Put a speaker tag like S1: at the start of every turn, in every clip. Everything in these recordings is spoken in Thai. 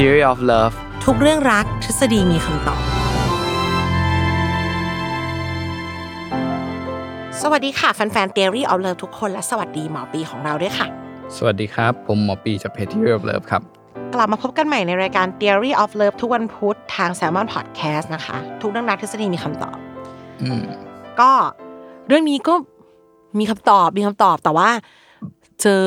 S1: Theory of Love
S2: ทุกเรื่องรักทฤษฎีมีคำตอบ สวัสดีค่ะ แฟนๆ Theory of Love ทุกคนและสวัสดีหมอปีของเราด้วยค่ะ
S1: สวัสดีครับ ผมหมอปีจากเพจ Theory of Love ครับ
S2: กลับมาพบกันใหม่ในรายการ Theory of Love ทุกวันพุธทาง Salmon Podcast นะคะ ทุกเรื่องรักทฤษฎีมีคำตอบ
S1: อืม
S2: ก็เรื่องนี้ก็มีคำตอบมีคำตอบแต่ว่าเจอ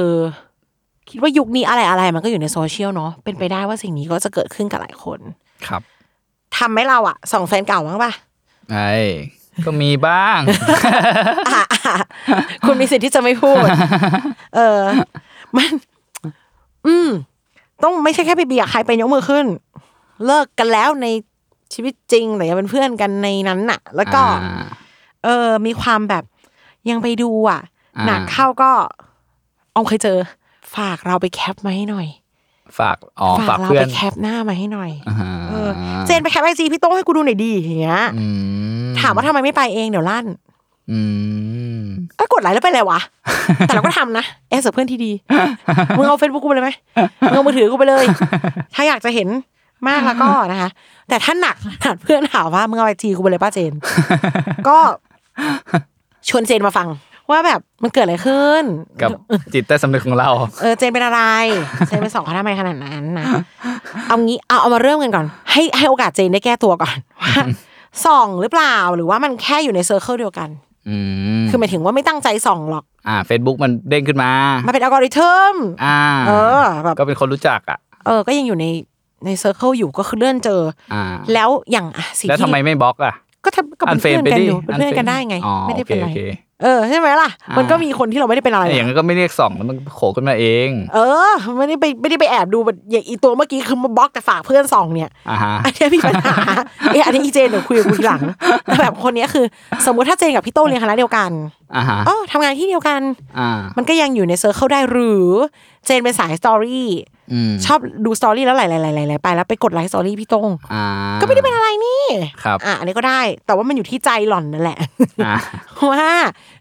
S2: คิดว่ายุคนี้อะไรอะไรมันก็อยู่ในโซเชียลเนาะเป็นไปได้ว่าสิ่งนี้ก็จะเกิดขึ้นกับหลายคน
S1: ครับ
S2: ทำไหมเราอะส่องแฟนเก่าบ้างปะ
S1: ไอ้ก็มีบ้าง
S2: อะอะคุณมีสิทธิ์ที่จะไม่พูด เออ มัน อืม ต้องไม่ใช่แค่ไปเบียร์ใครเป็นยกมือขึ้น เลิกกันแล้วในชีวิตจริงแต่ยังเป็นเพื่อนกันในนั้นน่ะ แล้วก็
S1: อ่า
S2: เออ มีความแบบยังไปดูอะ
S1: อ่า
S2: หนักเข้าก็เอาเคยเจอ ฝากเราไป cap มาให้หน่อย
S1: ฝากอ๋อฝาก
S2: เรา
S1: เพื่อน
S2: ไป capหน้ามาให้หน่อย
S1: อ่าฮะ
S2: เออเจนไป cap IG พี่โต้งให้กูดูหน่อยดีอย่างเงี้ย
S1: อืม
S2: ถามว่าทำไมไม่ไปเองเดี๋ยวลั่น
S1: อืม
S2: ก็กดไลค์แล้วไปเลยวะ แต่เราก็ทำนะ as เพื่อนที่ดี มึงเอาเฟซบุ๊กกูไปเลยไหมมึงเอามือถือกูไปเลย ถ้าอยากจะเห็นมากแล้วก็นะคะ แต่ถ้าหนักขนาดเพื่อนถามว่ามึงเอา IG กูไปเลยป้าเจน ก็ชวนเจนมาฟัง ว่าแบบมันเกิดอะไรขึ้น
S1: กับจิตใต้สำนึกของเรา
S2: เออเจนเป็นอะไรเจนเป็นส่องเขาทำไมขนาดนั้นนะเอางี้เอาเอามาเริ่มกันก่อน ให้ให้โอกาสเจนได้แก้ตัวก่อนว่าส่องหรือเปล่าหรือว่ามันแค่อยู่ใน circle เดียวกัน
S1: อืม
S2: คือหมายถึงว่าไม่ตั้งใจส่องหรอก
S1: อ่า Facebook มันเด้งขึ้นมา
S2: มันเป็นอัลกอริทึม
S1: อ่า
S2: เออแบบ
S1: ก็เป็นคนรู้จักอะ
S2: เออ ก็ยังอยู่ในใน circle อยู่ก็คือเลื่อนเจอ
S1: อ่า
S2: แล้วอย่างอะสิ่ง
S1: แล้วทำ
S2: ที่
S1: ไมไม่บล็อกอะ
S2: ก็ทำก็เป็นเพื่อนกันอยู่เป็นเพื่อนกันได้ไง
S1: อ๋อ
S2: ไม่ได้เป็นไรโอ
S1: เคโอเค
S2: เออใช่ไหมล่ะ
S1: อ่ามั
S2: มันก็มีคนที่เราไม่ได้เป็นอะไร
S1: อย่างนั้นก็ไม่เรียกส่องแล้วมันโผล่ขึ้นมาเอง
S2: เออไม่ได้ไปไม่ได้ไปแอบดูแบบอย่างอีตัวเมื่อกี้คือมาบล็อกแต่ฝากเพื่อนส่องเนี่ย
S1: อ่าฮะ
S2: อันเนี้ยมีปัญหาเอยอันนี้อีเจนเดี๋ยวคุยกับกูทีหลังแต่แบบคนเนี้ยคือ สมมุติถ้าเจนกับพี่โต้งเรียนคณะเดียวกัน
S1: อ่าฮะ
S2: อ๋อทำงานที่เดียวกัน
S1: อ่า
S2: มันก็ยังอยู่ใน circle ได้หรือ เจนเป็นสาย story อื
S1: ม
S2: ชอบดู story แล้วไหลๆๆๆไปแล้วไปกด like story พี่โต้ง
S1: อ่า
S2: ก็ไม่ได้เป็นอะไรนี่
S1: ครับ
S2: อะอันนี้ก็ได้ แต่ว่ามันอยู่ที่ใจหล่อนนั่นแหละ
S1: อ่า
S2: ว่า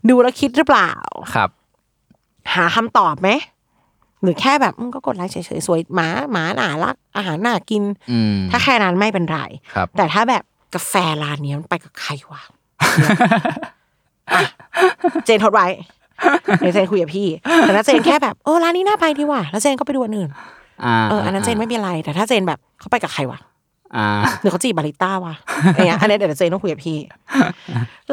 S2: ดูแล้วคิดหรือเปล่า
S1: ครับ
S2: หาคำตอบไหมหรือแค่แบบอืมก็กดไลค์เฉยๆสวยหมาหมาน่ารัก อาหารน่ากิน
S1: อืม
S2: ถ้าแค่นั้นไม่เป็นไร
S1: ครับ
S2: แต่ถ้าแบบกาแฟร้านเนี้ยมันไปกับใครวะอะเจนทดไว้เดี๋ยวเจนคุยกับพี่ แต่ถ้าเจนแค่แบบเออร้านนี้น่าไปดีว่ะแล้วเจนก็ไปดูอันอื่น
S1: อ่า
S2: เอออันนั้นเจนไม่เป็นไร แต่ถ้าเจนแบบเขาไปกับใครวะ
S1: อ่า
S2: หรือเขาจีบบาริต้าวะอะไรเงี้ยอันนี้เดี๋ยวเจนต้องคุยกับพี่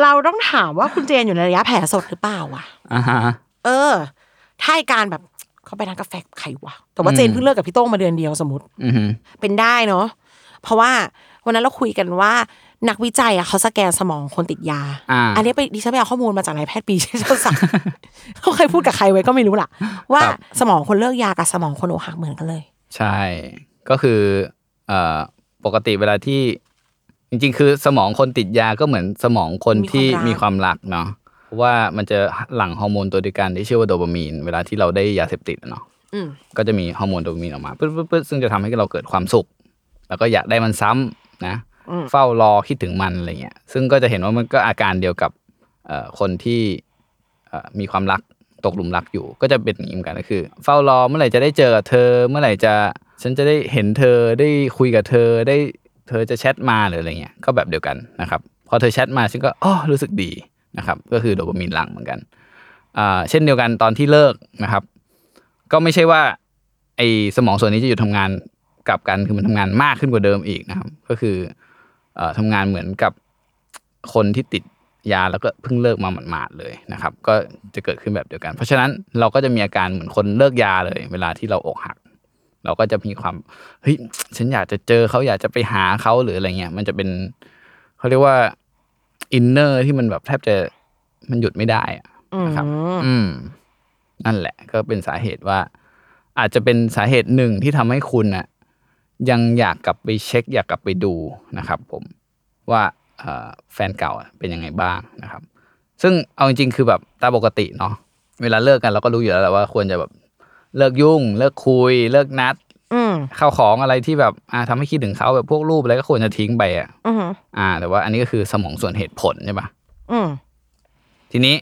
S2: เราต้องถามว่าคุณเจนอยู่ในระยะแผลสดหรือเปล่าวะ
S1: อ่าฮะ
S2: เออ ถ้าไอ้การแบบเขาไปร้านกาแฟกับใครวะแต่ว่าเจน
S1: อืม
S2: เพิ่งเลิกกับพี่โต้งมาเดือนเดียวสมมติ
S1: อือฮึ
S2: เป็นได้เนาะเพราะว่าวันนั้นเราคุยกันว่า นักวิจัยอะเขาสแกนสมองคนติดยา
S1: อ่า
S2: อันนี้ไปดิฉันไปเอาข้อมูลมาจากนายแพทย์ปีเชษฐศักดิ์เขาเคยพูดกับใครไว้ก็ไม่รู้ล่ะ ว่า
S1: ครับ
S2: สมองคนเลิกยากับสมองคนอกหักเหมือนกันเลย
S1: ใช่ ก็คือเอ่อปกติเวลาที่ จริง ๆ คือสมองคนติดยาก็เหมือนสมองคนที่
S2: มี
S1: มีความม
S2: คาวรั
S1: รั
S2: ก
S1: กเนาะเพราะว่ามันจะหลั่งฮอร์โมนตัวเดียวกันที่ชื่อว่าโดปามีน เวลาที่เราได้ยาเสพติดอะเนาะ
S2: อืม
S1: ก็จะมีฮอร์โมนโดปามีนออกมาปึ๊ดปึ๊ดปึ๊ดซึ่งจะทำให้เราเกิดความสุข แล้วก็อยากได้มันซ้ำนะ
S2: อืม
S1: เฝ้ารอคิดถึงมันอะไรเงี้ยซึ่งก็จะเห็นว่ามันก็อาการเดียวกับเอคนที่มีความรักตกหลุมรักอยู่ ก็จะเป็นอย่างนี้เหมือนกันก็คือ เฝ้ารอเมื่อไหร่จะได้เจอเธอ เมื่อไหร่จะฉันจะได้เห็นเธอได้คุยกับเธอได้เธอจะแชทมาหรืออะไรเงี้ยก็แบบเดียวกันนะครับพอเธอแชทมาฉันก็อ๋อรู้สึกดีนะครับก็คือโดปามีนหลังเหมือนกันเช่นเดียวกันตอนที่เลิกนะครับ ก็ไม่ใช่ว่าไอ้สมองส่วนนี้จะหยุดทำงานกลับกันคือมันทำงานมากขึ้นกว่าเดิมอีกนะครับ ก็คือ ทำงานเหมือนกับคนที่ติดยาแล้วก็เพิ่งเลิกมาหมาดๆเลยนะครับ ก็จะเกิดขึ้นแบบเดียวกัน เพราะฉะนั้นเราก็จะมีอาการเหมือนคนเลิกยาเลย เวลาที่เราอกหัก เราก็จะมีความเฮ้ยฉันอยากจะเจอเขาอยากจะไปหาเขาหรืออะไรเงี้ยมันจะเป็นเขาเรียกว่าอินเนอร์ที่มันแบบแทบจะมันหยุดไม่ได้อะนะครับ อืม นั่นแหละ ก็เป็นสาเหตุว่า อาจจะเป็นสาเหตุหนึ่งที่ทำให้คุณน่ะ ยังอยากกลับไปเช็ค อยากกลับไปดูนะครับ ผมว่าเอ่อแฟนเก่าอะเป็นยังไงบ้างนะครับ ซึ่งเอาจริงๆคือแบบตามปกติเนาะเวลาเลิกกันเราก็รู้อยู่แล้วแหละว่าควรจะแบบเลิกยุ่ง เลิกคุย เลิกนัด
S2: อืม
S1: ข้าวของอะไรที่แบบอ่าทำให้คิดถึงเขาแบบพวกรูปอะไรก็ควรจะทิ้งไปอะ
S2: อืม
S1: อ่า แต่ว่าอันนี้ก็คือสมองส่วนเหตุผลใช่ปะ
S2: อืม
S1: ทีนี้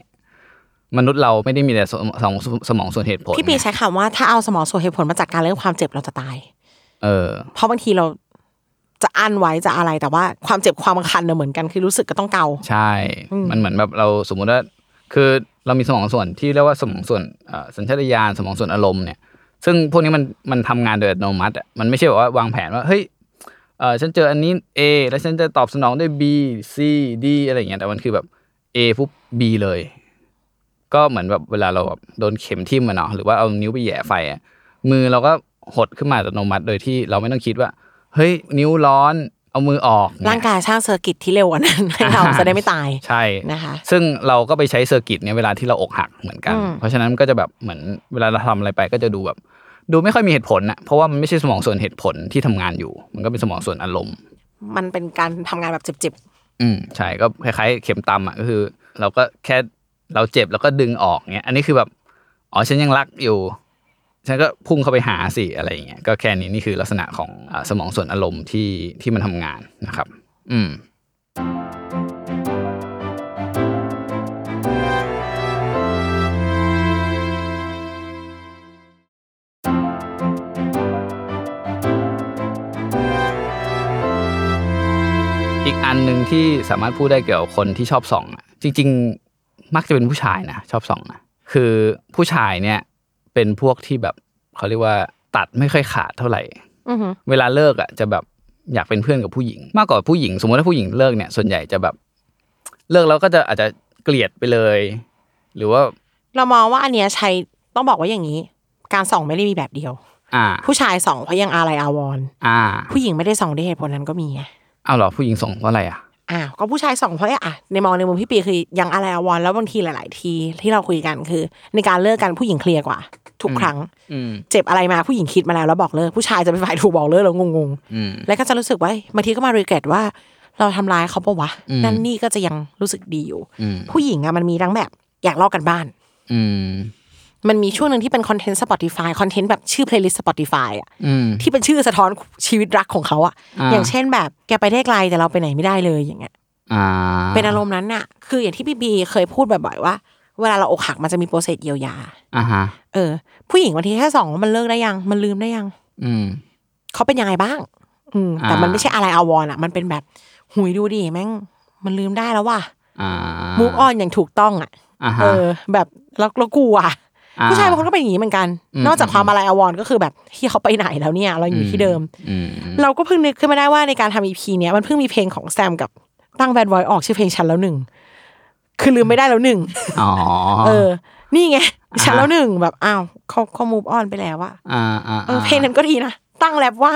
S1: มนุษย์เราไม่ได้มีแต่สมสมสมองส่วนเหตุผล
S2: พี่ปี
S1: ไง
S2: ใช้คำว่าถ้าเอาสมองส่วนเหตุผลมาจัดการเรื่องความเจ็บเราจะตาย
S1: เออ
S2: เพราะบางทีเราจะอั้นไว้จะอะไรแต่ว่าความเจ็บความคันเนี่ยเหมือนกันคือรู้สึกก็ต้องเกา
S1: ใช่ มันเหมือนแบบเราสมมุติว่าคือเรามีสมองส่วนที่เรียกว่าสมองส่วนเอ่อสัญชาตญาณสมองส่วนอารมณ์เนี่ย ซึ่งพวกนี้มันมันทำงานโดยอัตโนมัติอะมันไม่ใช่แบบว่าวางแผนว่าเฮ้ยเออฉันเจออันนี้ A แล้วฉันจะตอบสนองด้วย B C D อะไรอย่างเงี้ยแต่มันคือแบบ A ปุ๊บ B เลย ก็เหมือนแบบเวลาเราแบบโดนเข็มทิ่มอะเนาะหรือว่าเอานิ้วไปแหย่ไฟอะมือเราก็ หดขึ้นมาอัตโนมัติ โดยที่เราไม่ต้องคิดว่า เฮ้ย นิ้วร้อนเอามือออกเนี่ย
S2: ร่างกายสร้าง circuit ที่เร็วกว่านั้นให้เราจะได้ไม่ตาย
S1: ใช่
S2: นะคะ
S1: ซึ่งเราก็ไปใช้ circuit เนี่ยเวลาที่เราอกหักเหมือนกัน
S2: อืม
S1: เพราะฉะนั้นมันก็จะแบบเหมือนเวลาเราทำอะไรไปก็จะดูแบบ ดูไม่ค่อยมีเหตุผลนะเพราะว่ามันไม่ใช่สมองส่วนเหตุผลที่ทำงานอยู่ มันก็เป็นสมองส่วนอารมณ์
S2: มันเป็นการทำงานแบบเจ็บ
S1: อืมใช่ก็คล้ายๆ เข็มตำอะก็คือ เราก็แค่เราเจ็บแล้วก็ดึงออกเงี้ยอันนี้คือแบบอ๋อฉันยังรักอยู่ ฉันก็พุ่งเข้าไปหาสิอะไรอย่างเงี้ยก็แค่นี้นี่คือลักษณะของอสมองส่วนอารมณ์ที่ที่มันทำงานนะครับ อืมอีกอันหนึ่งที่สามารถพูดได้เกี่ยวกับคนที่ชอบส่องอะจริง ๆ มักจะเป็นผู้ชายนะชอบส่องนะคือผู้ชายเนี่ย เป็นพวกที่แบบเขาเรียกว่าตัดไม่ค่อยขาดเท่าไหร่
S2: ๆอือหือ
S1: เวลาเลิกอะจะแบบอยากเป็นเพื่อนกับผู้หญิง มากกว่าผู้หญิง สมมติถ้าผู้หญิงเลิกเนี่ยส่วนใหญ่จะแบบ เลิกแล้วก็จะอาจจะเกลียดไปเลย หรือว่า
S2: เรามองว่าอันเนี้ยใช้ต้องบอกว่าอย่างนี้ การส่องไม่ได้มีแบบเดียว
S1: อ่า
S2: ผู้ชายส่องเพราะยังอะไรอาวรณ์
S1: อ่า
S2: ผู้หญิงไม่ได้ส่องด้วยเหตุผลนั้นก็มีไง
S1: เอาเหรอผู้หญิงส่งเพราะอะไรอะ
S2: อ้าวก็ผู้ชายส่องเพราะอะในมองในมุมพี่ปีคือยังอะไรอาวรณ์แล้วบางทีหลาย ๆ ทีที่เราคุยกันคือ ในการเลิกกันผู้หญิง clear กว่า ทุกครั้ง
S1: อืม
S2: เจ็บอะไรมาผู้หญิงคิดมาแล้วแล้วบอกเลิกผู้ชายจะเป็นฝ่ายถูกบอกเลิกแล้วงง
S1: อืม
S2: ๆแล้วก็จะรู้สึกว่าบางทีก็มา regret ว่า เราทำร้ายเขาปะวะ
S1: อืม
S2: นั่นนี่ก็จะยังรู้สึกดีอยู่
S1: อืม
S2: ผู้หญิงอะมันมีทั้งแบบ อยากบล็อกกันบ้าง
S1: อื ม
S2: มันมีช่วงหนึ่งที่เป็น content Spotify content แบบชื่อ playlist Spotify อะ
S1: อืม
S2: ที่เป็นชื่อสะท้อนชีวิตรักของเขาอะ
S1: อ่า
S2: อย่างเช่นแบบแกไปได้ไกลแต่เราไปไหนไม่ได้เลยอย่างเงี้ย
S1: อ่า
S2: เป็นอารมณ์นั้นน่ะ คืออย่างที่พี่บีเคยพูดบ่อยๆว่า เวลาเราอกหักมันจะมีโปรเซสเยียวยา
S1: อ่าฮะ
S2: เออ ผู้หญิงบางทีแค่สองว่ามันเลิกได้ยัง มันลืมได้ยัง
S1: อืม
S2: เขาเป็นยังไงบ้าง อืมแต่
S1: อ่ามั
S2: มันไม่ใช่อะไรอาวรณ์อะ มันเป็นแบบหุยดูดิแม่ง มันลืมได้แล้วว่ะ
S1: อ่า
S2: มูฟออนอย่างถูกต้องอะ
S1: อ่า
S2: เอ
S1: ฮะ
S2: อแบบแล้วแล้วกูอะ
S1: อ่า
S2: ผู้ชายบางคนก็เป็นอย่างนี้เหมือนกัน
S1: อืม
S2: นอกจากความอะไรอาวรณ์ก็คือแบบที่เขาไปไหนแล้วเนี่ย เราอยู่ที่เดิม
S1: อืม
S2: เราก็เพิ่งนึกขึ้นมาได้ว่าในการทำ EP เนี้ยมันเพิ่งมีเพลงของแซมกับตั้งแบดบอยออกชื่อเพลงฉันแล้วหนึ่งคือลืมไม่ได้แล้วหนึ่ง
S1: อ๋อ
S2: เออ นี่ไง
S1: อ่า
S2: ฉันแล้วหนึ่งแบบอ้าวเขาเขา move on ไปแล้วอะ
S1: อ่าอ่า
S2: เออเพลงนั้นก็ดีนะตั้งแรปว่า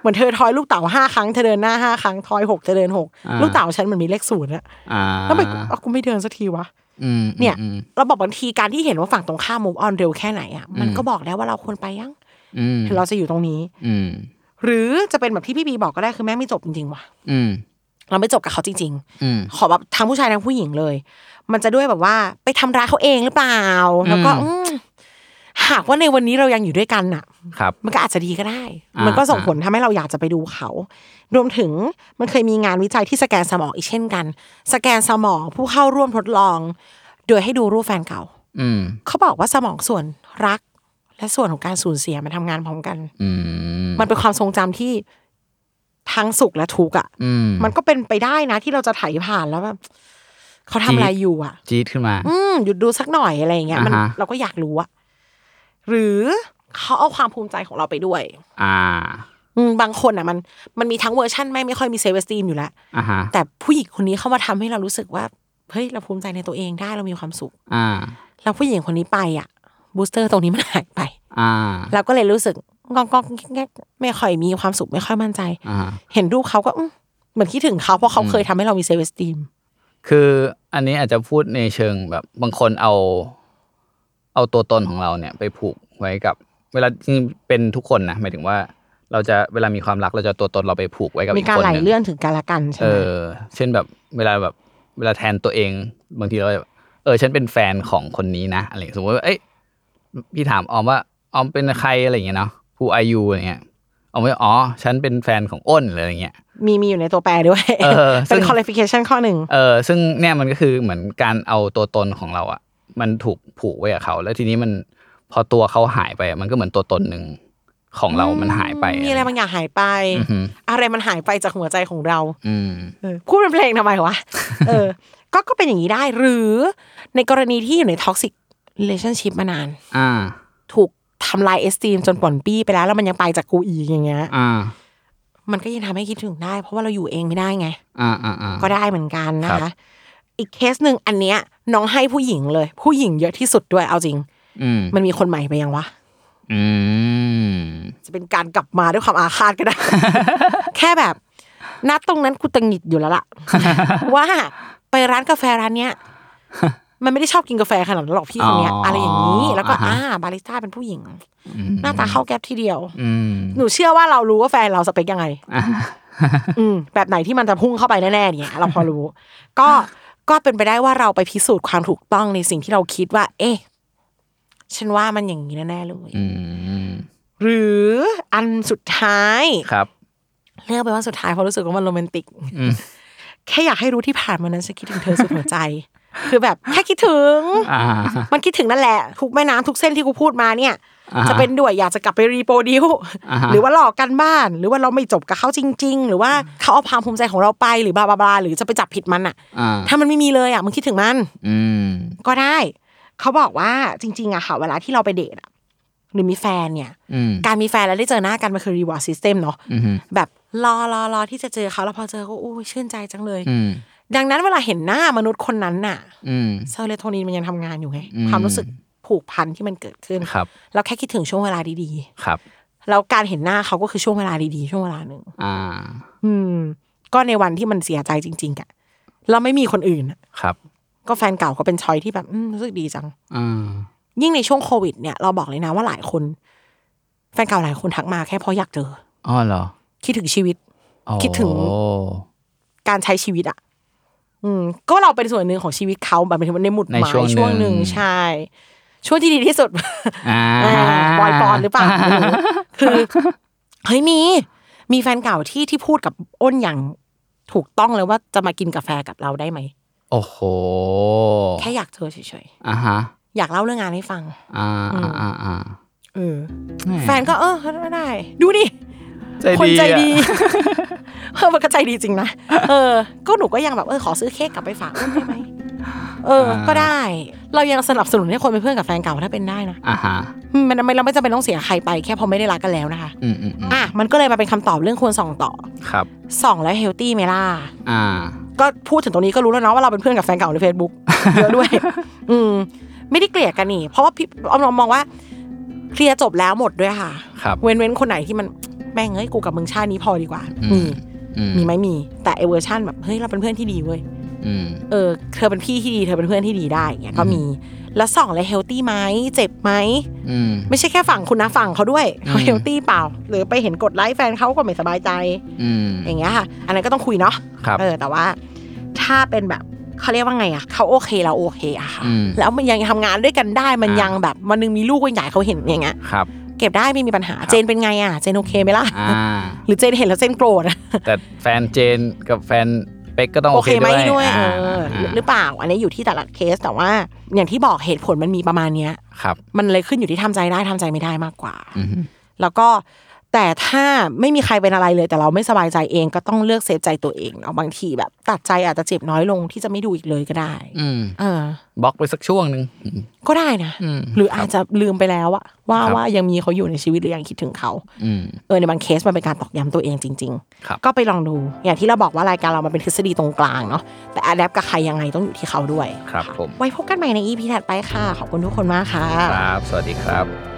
S2: เหมือนเธอทอยลูกเต๋าห้าครั้งเธอเดินหน้าห้าครั้งทอยหกเธอเดินหกลูกเต๋าฉันเหมือนมีเลขศูนย์อะ
S1: อ่า
S2: แล้วไปเอากูไม่เดินสักทีวะ
S1: อืม
S2: เนี่ย
S1: อืม
S2: เราบอกบางทีการที่เห็นว่าฝั่งตรงข้าม move on เร็วแค่ไหนอะมันก็บอกแล้วว่าเราควรไปยัง
S1: อืม
S2: เราจะอยู่ตรงนี้
S1: อืม
S2: หรือจะเป็นแบบที่พี่บีบอกก็ได้คือแม่งไม่จบจริงๆว่ะ
S1: อืม
S2: เราไม่จบกับเขาจริง
S1: อืม
S2: ๆขอแบบทั้งผู้ชายทั้งผู้หญิงเลย มันจะด้วยแบบว่าไปทำร้ายเขาเองหรือเปล่า แล้วก็
S1: อืม
S2: อืม หากว่าในวันนี้เรายังอยู่ด้วยกันน่ะ
S1: ครับ
S2: มันก็อาจจะดีก็ได้
S1: อ่ามั
S2: มันก็ส่งผลทำให้เราอยากจะไปดูเขา รวมถึงมันเคยมีงานวิจัยที่สแกนสมองอีกเช่นกัน สแกนสมองผู้เข้าร่วมทดลอง โดยให้ดูรูปแฟนเก่า
S1: อืม
S2: เขาบอกว่าสมองส่วนรัก และส่วนของการสูญเสียมันทำงานพร้อมกัน
S1: อืม
S2: มันเป็นความทรงจำที่ทั้งสุขและทุกข์อะ
S1: อืม
S2: มันก็เป็นไปได้นะที่เราจะไถผ่านแล้วแบบเขาทำอะไรอยู่อะ
S1: จี๊ดขึ้นมา
S2: อืมหยุดดูสักหน่อยอะไรอย่างเงี้ยมัน
S1: อ่าฮะ
S2: เราก็อยากรู้อะ หรือเขาเอาความภูมิใจของเราไปด้วย
S1: อ่า
S2: อืมบางคนอะมันมันมีทั้งเวอร์ชั่นแม่งไม่ค่อยมี self-esteem อยู่แล้ว
S1: อ่าฮะ
S2: แต่ผู้หญิงคนนี้เข้ามาทำให้เรารู้สึกว่าเฮ้ยเราภูมิใจในตัวเองได้เรามีความสุข
S1: อ่า
S2: แล้วผู้หญิงคนนี้ไปอะ booster ตรงนี้มันหายไป
S1: อ่า
S2: เราก็เลยรู้สึกงองๆแงกๆไม่ค่อยมีความสุขไม่ค่อยมั่นใจ
S1: อ่า
S2: เห็นรูปเขาก็อืมเหมือนคิดถึงเขาเพราะเขาเคยทำให้เรามี self-esteem
S1: คืออันนี้อาจจะพูดในเชิงแบบบางคนเอา เอาตัวตนของเราเนี่ยไปผูกไว้กับ เวลาจริงๆเป็นทุกคนนะหมายถึงว่า เราจะเวลามีความรักเราจะเอาตัวตนเราไปผูกไว้กับ
S2: มี
S1: อีก
S2: การ
S1: คน
S2: ไหล
S1: หนึ่ง
S2: เลื่อนถึงกันและกันใช่
S1: เอ
S2: ไหม
S1: อเช่นแบบเวลาแบบเวลาแทนตัวเองบางทีเราแบบเออ ฉันเป็นแฟนของคนนี้นะอะไรอย่างเงี้ยสมมติว่าเอ้ยพี่ถามออมว่าออมเป็นใครอะไรอย่างเงี้ยเนาะ who are you อะไรเงี้ยออมว่าอ๋อ ฉันเป็นแฟนของอ้นอะไรอย่างเงี้ย
S2: มีมีอยู่ในตัวแปรด้วย
S1: เออซึ่
S2: เป็น
S1: ง
S2: qualification ข้อหนึ่ง
S1: เออ ซึ่งเนี่ยมันก็คือเหมือนการเอาตัวตนของเราอะ มันถูกผูกไว้กับเขา แล้วทีนี้มันพอตัวเขาหายไปอะมันก็เหมือนตัวตนหนึ่งของเรามันหายไป
S2: มีอะไรบางอย่างหายไป
S1: อือหือ
S2: อะไรมันหายไปจากหัวใจของเรา
S1: อืม
S2: เออพูดเป็นเพลงทำไมวะ เออ ก็ก็เป็นอย่างนี้ได้ หรือในกรณีที่อยู่ใน toxic relationship มานาน
S1: อ่า
S2: ถูกทำลายเอสตีมจนป่อนปี้ไปแล้ว แล้วมันยังไปจากกูอีกอย่างเงี้ย
S1: อ่า
S2: มันก็ยังทำให้คิดถึงได้ เพราะว่าเราอยู่เองไม่ได้ไง
S1: อ่าอ่าอ่า
S2: ก็ได้เหมือนกันนะ
S1: ครั
S2: คะ
S1: บ
S2: อีกเคสหนึ่งอันเนี้ย น้องให้ผู้หญิงเลย ผู้หญิงเยอะที่สุดด้วยเอาจริง
S1: อืม
S2: มันมีคนใหม่ไปยังวะ
S1: อืม
S2: จะเป็นการกลับมาด้วยความอาฆาตก็ได้ แค่แบบนัดตรงนั้นกูตังหงิดอยู่แล้วล่ะ ว่าไปร้านกาแฟร้านเนี้ยมันไม่ได้ชอบกินกาแฟขนาดนั้นหรอกพี่คนเนี้ย
S1: อ๋ออ
S2: อะไรอย่างนี้ แล้วก็
S1: อ่า
S2: อ่า
S1: ฮะ
S2: บาริสต้าเป็นผู้หญิง
S1: อืม
S2: หน้าตาเข้าแก๊ปทีเดียว
S1: อืม
S2: หนูเชื่อว่าเรารู้ว่าแฟนเราสเปคยังไง
S1: อ่า
S2: อืมแบบไหนที่มันจะพุ่งเข้าไปแน่ๆเนี่ยเราพอรู้ ก็ ก็เป็นไปได้ว่าเราไปพิสูจน์ความถูกต้องในสิ่งที่เราคิดว่า เอ๊ะฉันว่ามันอย่างนี้แน่ๆเลย
S1: อืม
S2: หรืออันสุดท้าย
S1: ครับ
S2: เลือกไปว่าสุดท้ายเพราะรู้สึกว่ามันโรแมนติก
S1: อืม
S2: แค่อยากให้รู้ที่ผ่านมานั้นฉันคิดถึงเธอสุดหัวใจ คือแบบแค่คิดถึง
S1: อ่า
S2: มันคิดถึงนั่นแหละทุกแม่น้ำทุกเส้นที่กูพูดมาเนี่ย
S1: อ่าฮะ
S2: จะเป็นด้วยอยากจะกลับไปรีโปรดิว
S1: อ่าฮะ
S2: หรือว่าหลอกกันบ้าน หรือว่าเราไม่จบกับเขาจริง ๆ หรือว่าเขาเอาความภูมิใจของเราไปหรือบลาบลาบลาหรือจะไปจับผิดมันอะ
S1: อ่า
S2: ถ้ามันไม่มีเลยอะมึงคิดถึงมัน
S1: อืม
S2: ก็ได้ เขาบอกว่าจริง ๆอะค่ะ เวลาที่เราไปเดทอะหรือมีแฟนเนี่ย
S1: อืม
S2: การมีแฟนแล้วได้เจอหน้ากันมันคือ reward system เนาะ
S1: อืม
S2: แบบรอรอรอที่จะเจอเขาแล้วพอเจอก็อู้ชื่นใจจังเลย
S1: อืม
S2: ดังนั้นเวลาเห็นหน้ามนุษย์คนนั้นน่ะ
S1: อืม
S2: เซโรโทนินมันยังทำงานอยู่ไง
S1: อืม
S2: ความรู้สึก ผูกพันที่มันเกิดขึ้น
S1: ครับ
S2: เราแค่คิดถึงช่วงเวลาดี
S1: ครับ
S2: ๆแล้วการเห็นหน้าเขาก็คือช่วงเวลาดีๆ ช่วงเวลาหนึ่ง
S1: อ่า
S2: อืม ก็ในวันที่มันเสียใจจริง ๆอะเราไม่มีคนอื่นอะ
S1: ครับ
S2: ก็แฟนเก่าก็เป็นชอยที่แบบอืมรู้สึกดีจัง
S1: อ่า
S2: ยิ่งในช่วงโควิดเนี่ยเราบอกเลยนะว่าหลายคน แฟนเก่าหลายคนทักมาแค่เพราะอยากเจอ
S1: อ๋อเหรอ
S2: คิดถึงชีวิต
S1: อ๋อ
S2: คิดถึงการใช้ชีวิตอะอืม ก็เราเป็นส่วนหนึ่งของชีวิตเขาแบบหมายถึงว่าในหมุดหมายช่วงหนึ่งใช่ ช่วงที่ดีที่สุด
S1: อ่า
S2: บอยปอนหรือเปล่าไม่รู้คือเฮ้ยมีมีแฟนเก่าที่ที่พูดกับอ้นอย่างถูกต้องเลยว่าจะมากินกาแฟกับเราได้ไหม
S1: โอ้โห
S2: แค่อยากเจอเฉย
S1: อ่าฮะ
S2: ๆอยากเล่าเรื่องงานให้ฟัง
S1: อ่าอ่าอ่าอ่า
S2: เออแฟนก็เออได้ ดูดิ
S1: ใจ
S2: คน
S1: ดี
S2: ใจ
S1: อะ
S2: ดีเออมันก็ใจดีจริงนะเออ ก็หนูก็ยังแบบเออขอซื้อเค้กกลับไปฝากอ้นได้ไหม เออ ก็ได้ เรายังสนับสนุนให้คนเป็นเพื่อนกับแฟนเก่าถ้าเป็นได้นะ
S1: อ่าฮะ
S2: อืมมันมันเราไม่จำเป็นต้องเสียใครไปแค่เพราะไม่ได้รักกันแล้วนะคะ
S1: อืมอืมอืม
S2: อะมันก็เลยมาเป็นคำตอบเรื่องควรส่องต่อ
S1: ครับ
S2: ส่องแล้วเฮลตี้ไหมล่ะ
S1: อ่า
S2: ก็พูดถึงตรงนี้ก็รู้แล้วเนาะว่าเราเป็นเพื่อนกับแฟนเก่าใน Facebook เยอะด้วย อืม ไม่ได้เกลียดกันนี่ เพราะว่าพี่เอามองว่าเคลียร์จบแล้วหมดด้วยค่ะ
S1: ครับ
S2: เว้นเว้นคนไหนที่มันแม่งเอ้ยกูกับมึงชาตินี้พอดีกว่า
S1: อื
S2: มี
S1: มอืม
S2: มีไหมมี แต่ไอเวอร์ชันแบบเฮ้ยเราเป็นเพื่อนที่ดีเว้ย
S1: อืม
S2: เออ เธอเป็นพี่ที่ดี เธอเป็นเพื่อนที่ดีได้เงี้ยก็มี แล้วส่องเลย healthy ไหมเจ็บไหม
S1: อืม
S2: ไม่ใช่แค่ฝั่งคุณนะฝั่งเขาด้วยเขา
S1: อืม
S2: healthy เปล่า หรือไปเห็นกดไลค์แฟนเขาก็ไม่สบายใจ
S1: อืม
S2: อย่างเงี้ยค่ะ อันนั้นก็ต้องคุยเนาะ
S1: ครับ
S2: เออ แต่ว่า ถ้าเป็นแบบเขาเรียกว่าไงอะเขาโอเคเราโอเคอะค่ะ
S1: อืม
S2: แล้วมันยังทำงานด้วยกันได้มัน
S1: อ่ายั
S2: ยังแบบวันหนึงมีลูกก็ใหญ่เขาเห็นอย่างเงี้ย
S1: ครับ
S2: เก็บได้ไม่มีปัญหาเจนเป็นไงอะเจนโอเคไหมล่ะ
S1: อ่า
S2: หรือเจนเห็นแล้วเจนโกรธอะ
S1: แต่แฟนเจนกับแฟนเป็กก็ต้อง
S2: โอ
S1: โอ
S2: เค
S1: เค
S2: ไหม
S1: ด้วย
S2: ด้วยเออ
S1: อ่า
S2: หรือเปล่า อันนี้อยู่ที่แต่ละเคสแต่ว่า อย่างที่บอกเหตุผลมันมีประมาณเนี้ย
S1: ครับ
S2: มันเลยขึ้นอยู่ที่ทำใจได้ทำใจไม่ได้มากกว่า
S1: อืม
S2: แล้วก็ แต่ถ้าไม่มีใครเป็นอะไรเลย แต่เราไม่สบายใจเองก็ต้องเลือก save ใจตัวเองเนาะบางทีแบบ ตัดใจอาจจะเจ็บน้อยลงที่จะไม่ดูอีกเลยก็ได้
S1: อืม
S2: เออ
S1: บล็อกไปสักช่วงหนึ่งอืม
S2: ก็ได้นะ
S1: อืม
S2: หรืออาจจะลืมไปแล้วอะว่า
S1: ครับ
S2: ว่ายังมีเขาอยู่ในชีวิตหรือยังคิดถึงเขา
S1: อืม
S2: เออในบางเคสมันเป็นการตอกย้ำตัวเองจริง
S1: ครับ
S2: ๆก็ไปลองดูอย่างที่เราบอกว่ารายการเรามันเป็นทฤษฎีตรงกลางเนาะแต่อัดแอปกับใครยังไงต้องอยู่ที่เขาด้วย
S1: ครับะผม
S2: ไว้พบกันใหม่ในอีพีถัดไปค่ะขอบคุณทุกคนมากค่ะ
S1: ครับ สวัสดีครับ